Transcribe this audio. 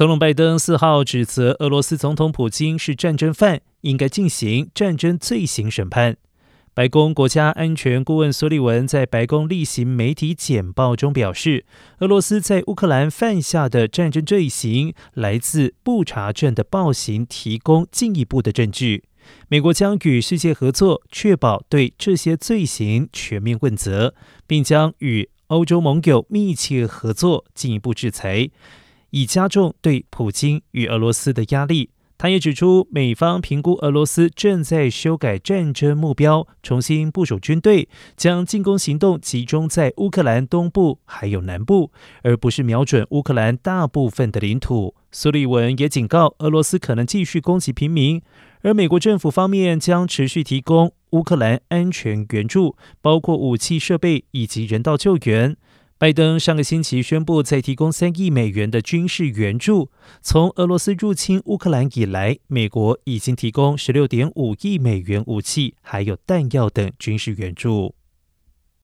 总统拜登四号指责俄罗斯总统普京是战争犯，应该进行战争罪行审判。白宫国家安全顾问苏利文在白宫例行媒体简报中表示，俄罗斯在乌克兰犯下的战争罪行来自不查证的暴行，提供进一步的证据。美国将与世界合作，确保对这些罪行全面问责，并将与欧洲盟友密切合作，进一步制裁。以加重对普京与俄罗斯的压力。他也指出，美方评估俄罗斯正在修改战争目标，重新部署军队，将进攻行动集中在乌克兰东部还有南部，而不是瞄准乌克兰大部分的领土。苏利文也警告，俄罗斯可能继续攻击平民，而美国政府方面将持续提供乌克兰安全援助，包括武器设备以及人道救援。拜登上个星期宣布再提供三亿美元的军事援助。从俄罗斯入侵乌克兰以来，美国已经提供十六点五亿美元武器还有弹药等军事援助。